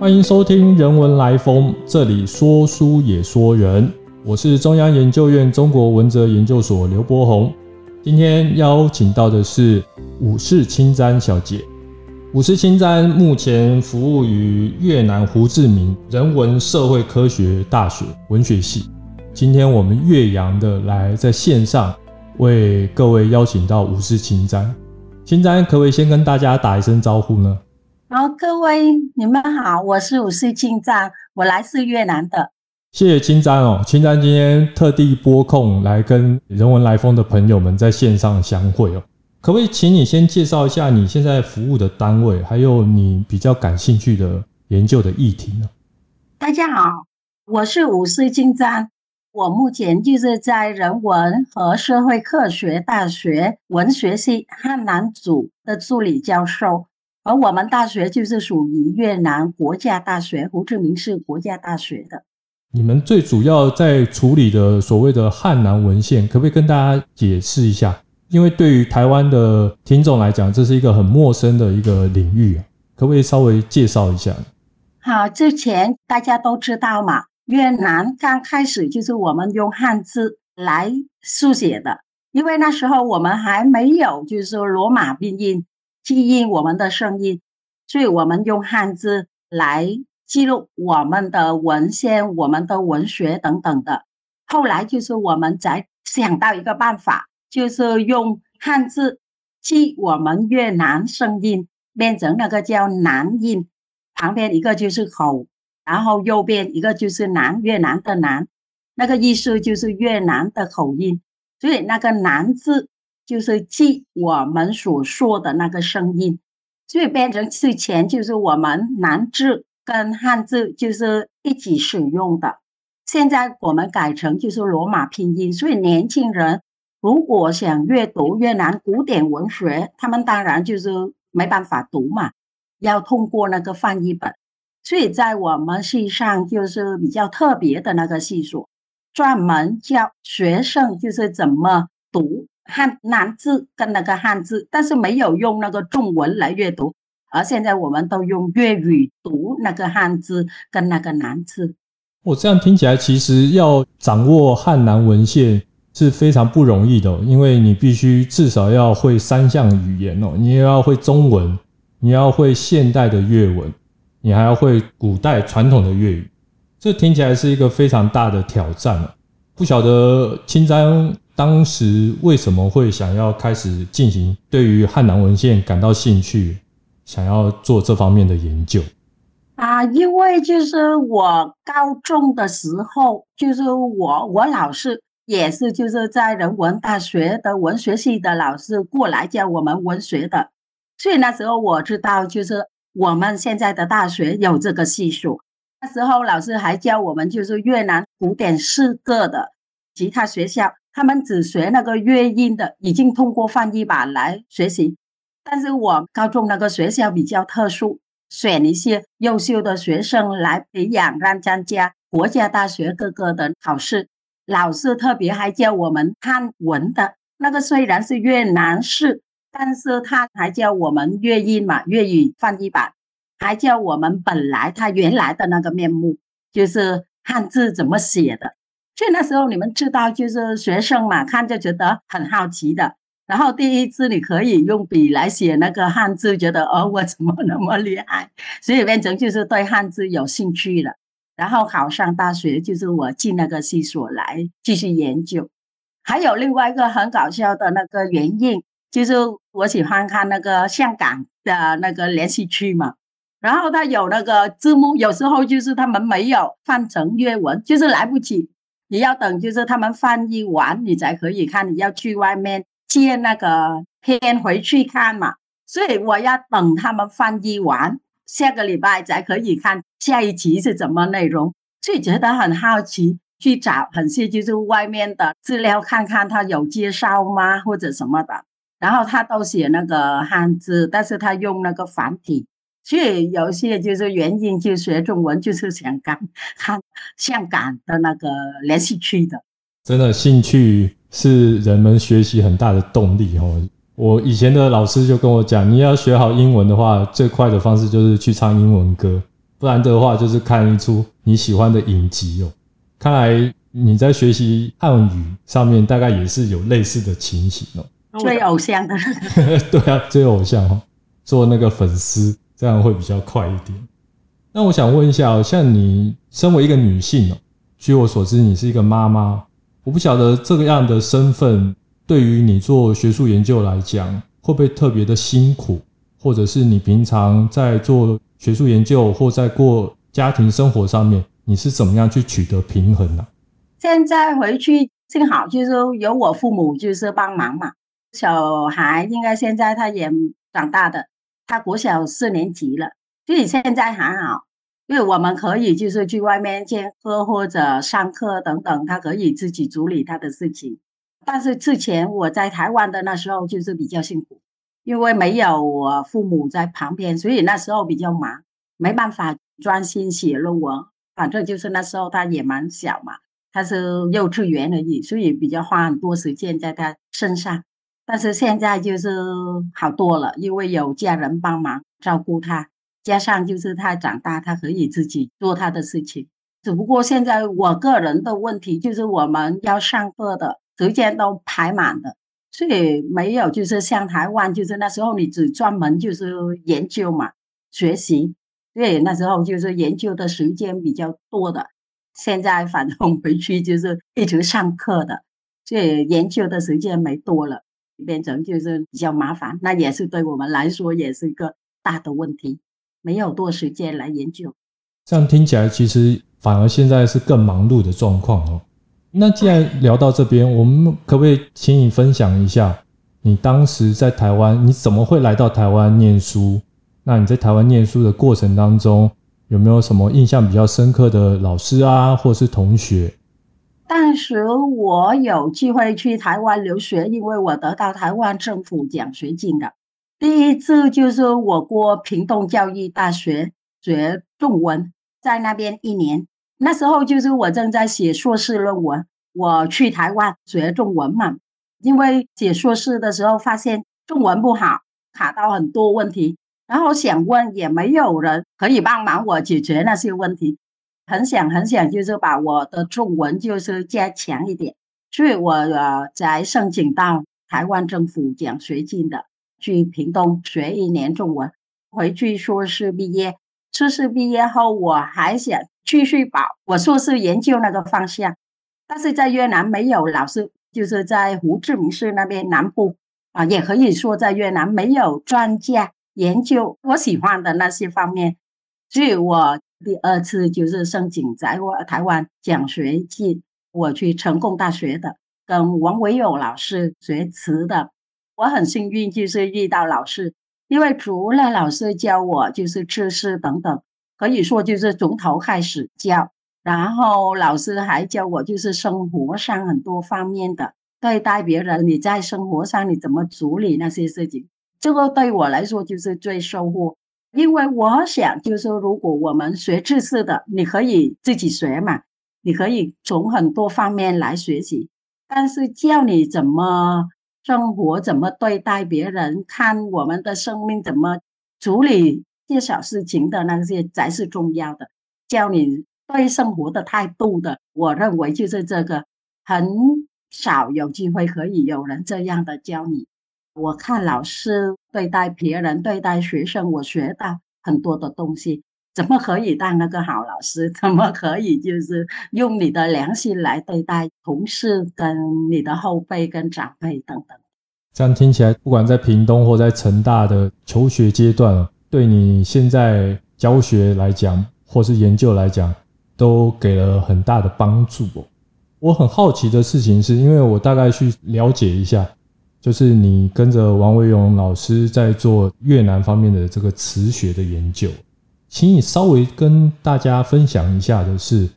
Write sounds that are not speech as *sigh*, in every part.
欢迎收听《人文来风》，这里说书也说人。我是中央研究院中国文哲研究所刘伯宏。今天邀请到的是武士清簪小姐。武士清簪目前服务于越南胡志明人文社会科学大学文学系。今天我们岳阳的来在线上为各位邀请到武士清簪。清簪可不可以先跟大家打一声招呼呢？好，各位你们好，我是武士清瞻，我来自越南的。谢谢清瞻哦，清瞻今天特地拨空来跟人文来风的朋友们在线上相会哦。可不可以请你先介绍一下你现在服务的单位，还有你比较感兴趣的研究的议题呢？大家好，我是武士清瞻，我目前就是在人文和社会科学大学文学系汉南组的助理教授。而我们大学就是属于越南国家大学胡志明市国家大学的。你们最主要在处理的所谓的汉南文献，可不可以跟大家解释一下？因为对于台湾的听众来讲，这是一个很陌生的一个领域，可不可以稍微介绍一下？好，之前大家都知道嘛，越南刚开始就是我们用汉字来书写的，因为那时候我们还没有就是说罗马拼音。记忆我们的声音，所以我们用汉字来记录我们的文献、我们的文学等等的。后来就是我们才想到一个办法，就是用汉字记我们越南声音，变成那个叫南音，旁边一个就是口，然后右边一个就是南越南的南，那个意思就是越南的口音，所以那个南字。就是记我们所说的那个声音，所以变成之前就是我们南字跟汉字就是一起使用的。现在我们改成就是罗马拼音，所以年轻人如果想阅读越南古典文学，他们当然就是没办法读嘛，要通过那个翻译本。所以在我们系上就是比较特别的那个系数，专门教学生就是怎么读。汉南字跟那个汉字，但是没有用那个中文来阅读，而现在我们都用粤语读那个汉字跟那个南字。我这样听起来，其实要掌握汉南文献是非常不容易的，因为你必须至少要会三项语言哦，你也要会中文，你要会现代的粤文，你还要会古代传统的粤语，这听起来是一个非常大的挑战了。不晓得清章。当时为什么会想要开始进行对于汉南文献感到兴趣，想要做这方面的研究啊？因为就是我高中的时候，就是我我老师也是就是在人文大学的文学系的老师过来教我们文学的，所以那时候我知道就是我们现在的大学有这个系数。那时候老师还教我们就是越南古典诗歌的其他学校。他们只学那个乐音的，已经通过翻译版来学习。但是我高中那个学校比较特殊，选一些优秀的学生来培养，让参加国家大学各个的考试。老师特别还教我们汉文的那个，虽然是越南式，但是他还教我们粤音嘛，粤语翻译版，还教我们本来他原来的那个面目，就是汉字怎么写的。所以那时候你们知道，就是学生嘛，看就觉得很好奇的。然后第一次你可以用笔来写那个汉字，觉得哦，我怎么那么厉害？所以变成就是对汉字有兴趣了。然后考上大学，就是我进那个系所来继续研究。还有另外一个很搞笑的那个原因，就是我喜欢看那个香港的那个连续剧嘛。然后他有那个字幕，有时候就是他们没有翻成粤文，就是来不及。你要等，就是他们翻译完，你才可以看。你要去外面借那个片回去看嘛，所以我要等他们翻译完，下个礼拜才可以看下一集是怎么内容。所以觉得很好奇，去找很些就是外面的资料看看，他有介绍吗，或者什么的。然后他都写那个汉字，但是他用那个繁体。所以有些就是原因，就学中文就是想港看 *laughs* 香港的那个连续剧的。真的兴趣是人们学习很大的动力哦。我以前的老师就跟我讲，你要学好英文的话，最快的方式就是去唱英文歌。不然的话就是看一出你喜欢的影集哦。看来你在学习汉语上面大概也是有类似的情形哦。追偶像的，*laughs* 对啊，追偶像哦，做那个粉丝，这样会比较快一点。那我想问一下，像你身为一个女性哦，据我所知，你是一个妈妈，我不晓得这个样的身份对于你做学术研究来讲，会不会特别的辛苦，或者是你平常在做学术研究或在过家庭生活上面，你是怎么样去取得平衡呢？现在回去正好就是有我父母就是帮忙嘛。小孩应该现在他也长大的，他国小四年级了，所以现在还好，因为我们可以就是去外面见课或者上课等等，他可以自己处理他的事情。但是之前我在台湾的那时候就是比较辛苦，因为没有我父母在旁边，所以那时候比较忙，没办法专心写论文。反正就是那时候他也蛮小嘛，他是幼稚园而已，所以比较花很多时间在他身上。但是现在就是好多了，因为有家人帮忙照顾他，加上就是他长大，他可以自己做他的事情。只不过现在我个人的问题就是我们要上课的时间都排满的，所以没有就是像台湾，就是那时候你只专门就是研究嘛，学习，对，那时候就是研究的时间比较多的。现在反正回去就是一直上课的，所以研究的时间没多了。变成就是比较麻烦，那也是对我们来说也是一个大的问题，没有多时间来研究。这样听起来，其实反而现在是更忙碌的状况哦。那既然聊到这边，我们可不可以请你分享一下，你当时在台湾，你怎么会来到台湾念书？那你在台湾念书的过程当中，有没有什么印象比较深刻的老师啊，或是同学？当时我有机会去台湾留学，因为我得到台湾政府奖学金的。第一次就是我过屏东教育大学学中文，在那边一年。那时候就是我正在写硕士论文，我去台湾学中文嘛。因为写硕士的时候发现中文不好，卡到很多问题，然后想问也没有人可以帮忙我解决那些问题。很想很想，就是把我的中文就是加强一点，所以我呃才申请到台湾政府奖学金的，去屏东学一年中文，回去硕士毕业。硕士毕业后，我还想继续保我硕士研究那个方向，但是在越南没有老师，就是在胡志明市那边南部啊，也可以说在越南没有专家研究我喜欢的那些方面，所以我。第二次就是申请在我台湾奖学金，我去成功大学的，跟王维友老师学词的。我很幸运，就是遇到老师，因为除了老师教我就是知识等等，可以说就是从头开始教。然后老师还教我就是生活上很多方面的对待别人，你在生活上你怎么处理那些事情，这个对我来说就是最收获。因为我想，就是说，如果我们学知识的，你可以自己学嘛，你可以从很多方面来学习。但是教你怎么生活，怎么对待别人，看我们的生命怎么处理这些小事情的那些才是重要的。教你对生活的态度的，我认为就是这个，很少有机会可以有人这样的教你。我看老师对待别人、对待学生，我学到很多的东西。怎么可以当那个好老师？*laughs* 怎么可以就是用你的良心来对待同事、跟你的后辈、跟长辈等等？这样听起来，不管在屏东或在成大的求学阶段，对你现在教学来讲，或是研究来讲，都给了很大的帮助。我很好奇的事情是，因为我大概去了解一下。就是你跟着王维勇老师在做越南方面的这个词学的研究，请你稍微跟大家分享一下的是，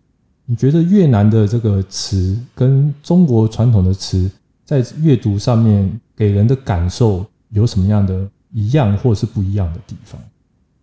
你觉得越南的这个词跟中国传统的词在阅读上面给人的感受有什么样的一样或是不一样的地方？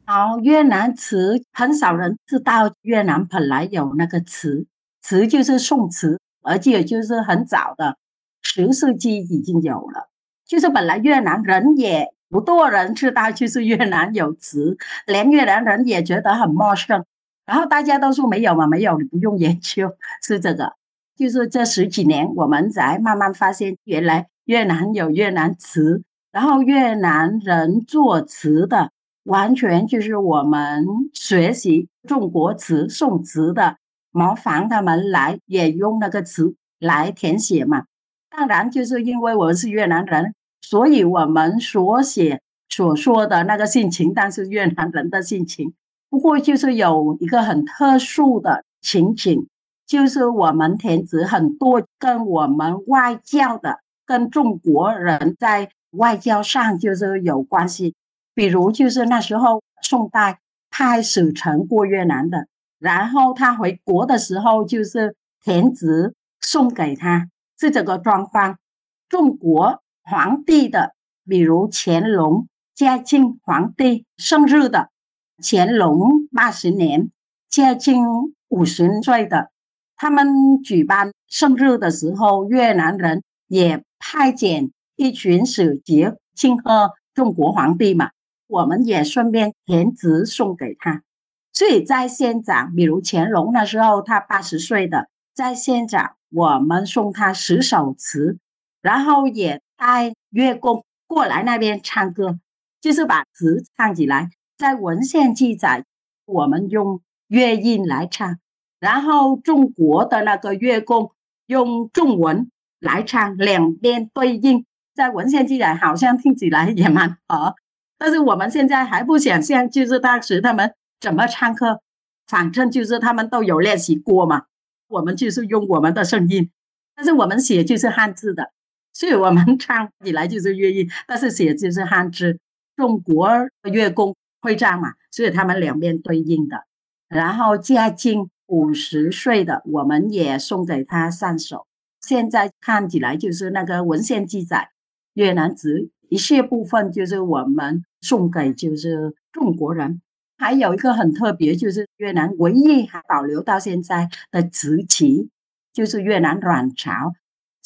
好，越南词很少人知道，越南本来有那个词，词就是宋词，而且就是很早的十世纪已经有了。就是本来越南人也不多人知道，就是越南有词，*laughs* 连越南人也觉得很陌生。然后大家都说没有嘛，没有，你不用研究，*laughs* 是这个。就是这十几年，我们才慢慢发现，原来越南有越南词，然后越南人作词的，完全就是我们学习中国词、宋词的，模仿他们来，也用那个词来填写嘛。当然，就是因为我们是越南人，所以我们所写所说的那个性情，但是越南人的性情。不过，就是有一个很特殊的情景。就是我们填词很多跟我们外交的，跟中国人在外交上就是有关系。比如就是那时候宋代派使臣过越南的，然后他回国的时候就是填词送给他，是这个状况。中国皇帝的，比如乾隆、嘉靖皇帝生日的，乾隆八十年，嘉靖五十岁的。他们举办生日的时候，越南人也派遣一群使节庆贺中国皇帝嘛。我们也顺便填词送给他。所以在现场，比如乾隆那时候他八十岁的，在现场我们送他十首词，然后也带乐工过来那边唱歌，就是把词唱起来。在文献记载，我们用乐音来唱。然后中国的那个乐工用中文来唱，两边对应，在文献记载好像听起来也蛮好，但是我们现在还不想象，就是当时他们怎么唱歌，反正就是他们都有练习过嘛，我们就是用我们的声音，但是我们写就是汉字的，所以我们 *laughs* 唱起来就是乐音，但是写就是汉字。中国乐工会唱嘛，所以他们两边对应的，然后嘉靖。五十岁的，我们也送给他上手。现在看起来就是那个文献记载，越南词一些部分就是我们送给就是中国人。还有一个很特别，就是越南唯一还保留到现在的瓷器，就是越南阮朝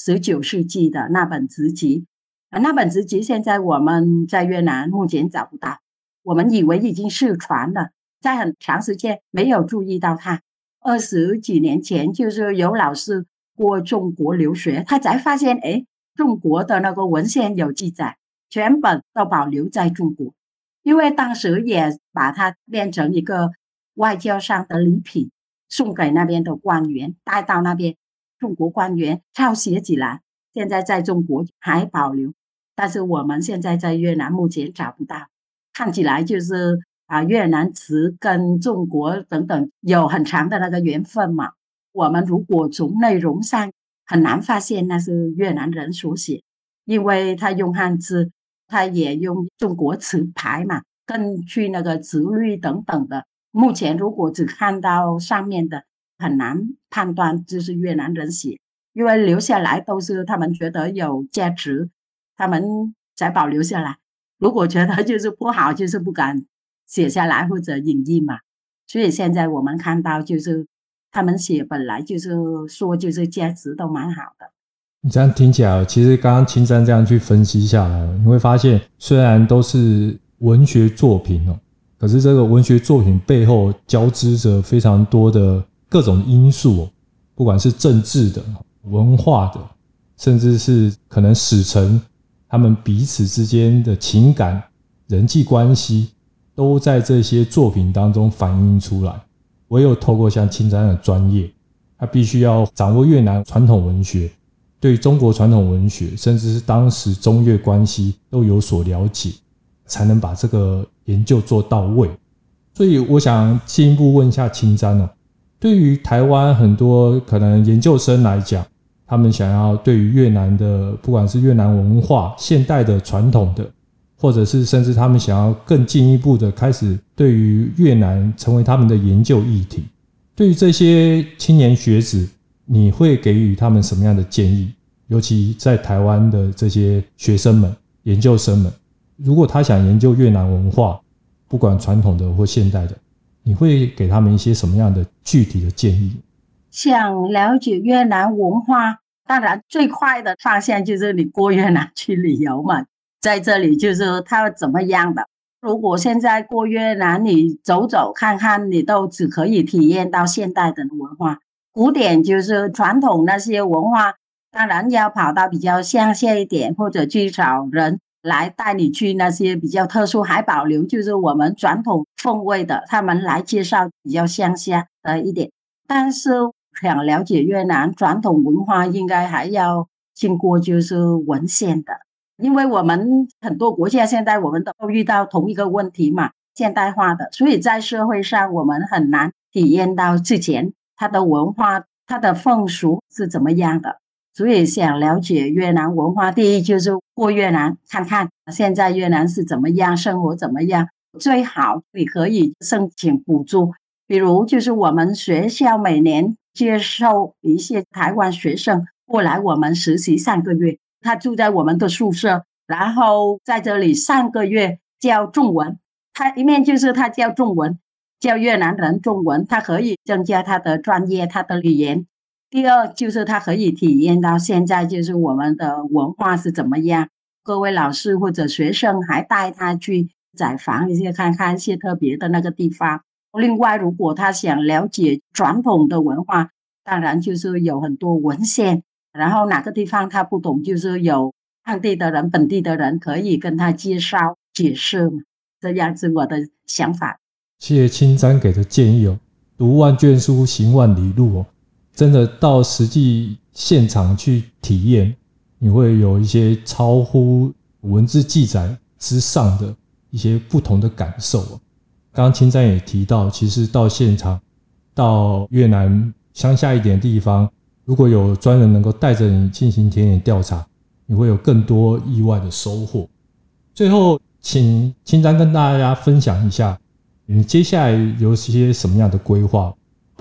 十九世纪的那本瓷器。啊，那本瓷器现在我们在越南目前找不到，我们以为已经失传了，在很长时间没有注意到它。二十几年前，就是有老师过中国留学，他才发现，哎，中国的那个文献有记载，全本都保留在中国，因为当时也把它变成一个外交上的礼品，送给那边的官员，带到那边，中国官员抄写起来，现在在中国还保留，但是我们现在在越南目前找不到，看起来就是。啊，越南词跟中国等等有很长的那个缘分嘛。我们如果从内容上很难发现那是越南人所写，因为他用汉字，他也用中国词牌嘛。根据那个词律等等的，目前如果只看到上面的，很难判断这是越南人写，因为留下来都是他们觉得有价值，他们才保留下来。如果觉得就是不好，就是不敢。写下来或者隐匿嘛，所以现在我们看到就是他们写本来就是说就是价值都蛮好的。你这样听起来，其实刚刚青山这样去分析下来，你会发现虽然都是文学作品哦，可是这个文学作品背后交织着非常多的各种因素，不管是政治的、文化的，甚至是可能使臣他们彼此之间的情感、人际关系。都在这些作品当中反映出来。唯有透过像青山的专业，他必须要掌握越南传统文学，对中国传统文学，甚至是当时中越关系都有所了解，才能把这个研究做到位。所以，我想进一步问一下青山哦，对于台湾很多可能研究生来讲，他们想要对于越南的，不管是越南文化、现代的、传统的。或者是甚至他们想要更进一步的开始对于越南成为他们的研究议题，对于这些青年学子，你会给予他们什么样的建议？尤其在台湾的这些学生们、研究生们，如果他想研究越南文化，不管传统的或现代的，你会给他们一些什么样的具体的建议？想了解越南文化，当然最快的方向就是你过越南去旅游嘛。在这里就是他怎么样的，如果现在过越南，你走走看看，你都只可以体验到现代的文化，古典就是传统那些文化，当然要跑到比较乡下一点，或者去找人来带你去那些比较特殊，还保留就是我们传统风味的，他们来介绍比较乡下的一点。但是想了解越南传统文化，应该还要经过就是文献的。因为我们很多国家现在我们都遇到同一个问题嘛，现代化的，所以在社会上我们很难体验到之前它的文化、它的风俗是怎么样的。所以想了解越南文化，第一就是过越南看看现在越南是怎么样，生活怎么样。最好你可以申请补助，比如就是我们学校每年接受一些台湾学生过来我们实习三个月。他住在我们的宿舍，然后在这里上个月教中文。他一面就是他教中文，教越南人中文，他可以增加他的专业，他的语言。第二就是他可以体验到现在就是我们的文化是怎么样。各位老师或者学生还带他去采访一些，看看一些特别的那个地方。另外，如果他想了解传统的文化，当然就是有很多文献。然后哪个地方他不懂，就是有当地的人、本地的人可以跟他介绍、解释嘛，这样子我的想法。谢谢青山给的建议哦，读万卷书，行万里路哦，真的到实际现场去体验，你会有一些超乎文字记载之上的一些不同的感受。刚刚青山也提到，其实到现场，到越南乡下一点地方。如果有专人能够带着你进行田野调查，你会有更多意外的收获。最后，请青山跟大家分享一下，你接下来有些什么样的规划？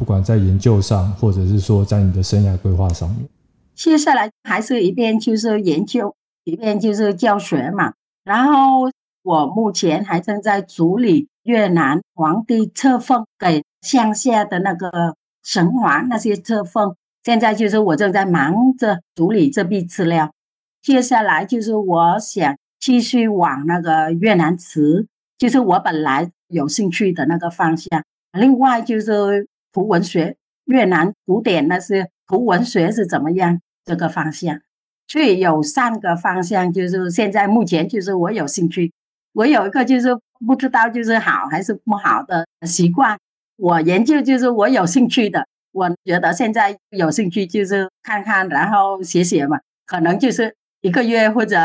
不管在研究上，或者是说在你的生涯规划上面。接下来还是一边就是研究，一边就是教学嘛。然后我目前还正在处理越南皇帝册封给乡下的那个神话那些册封。现在就是我正在忙着处理这笔资料，接下来就是我想继续往那个越南词，就是我本来有兴趣的那个方向。另外就是图文学，越南古典那些图文学是怎么样这个方向。所以有三个方向，就是现在目前就是我有兴趣，我有一个就是不知道就是好还是不好的习惯，我研究就是我有兴趣的。我觉得现在有兴趣就是看看，然后写写嘛。可能就是一个月或者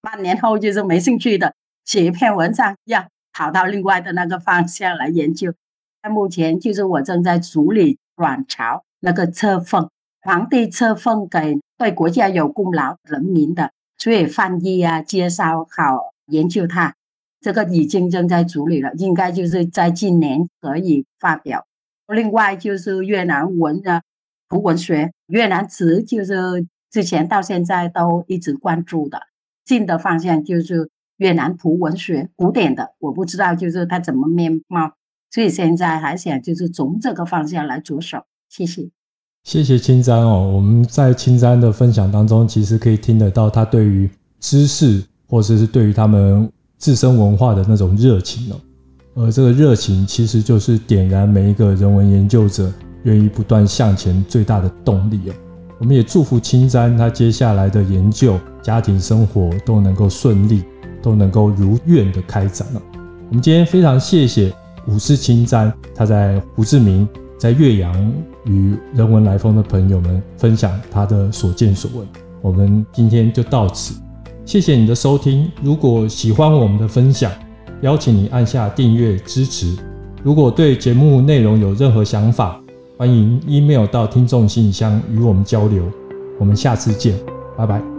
半年后，就是没兴趣的，写一篇文章，要跑到另外的那个方向来研究。目前就是我正在处理卵巢那个册封，皇帝册封给对国家有功劳人民的，所以翻译啊、介绍好、研究它，这个已经正在处理了，应该就是在今年可以发表。另外就是越南文的图文学，越南词就是之前到现在都一直关注的。新的方向就是越南图文学，古典的我不知道就是它怎么面貌，所以现在还想就是从这个方向来着手。谢谢，谢谢青簪哦。我们在青簪的分享当中，其实可以听得到他对于知识或者是对于他们自身文化的那种热情哦。而这个热情其实就是点燃每一个人文研究者愿意不断向前最大的动力哦。我们也祝福青簪他接下来的研究、家庭生活都能够顺利，都能够如愿的开展了。我们今天非常谢谢武士青簪，他在胡志明、在岳阳与人文来风的朋友们分享他的所见所闻。我们今天就到此，谢谢你的收听。如果喜欢我们的分享，邀请你按下订阅支持。如果对节目内容有任何想法，欢迎 email 到听众信箱与我们交流。我们下次见，拜拜。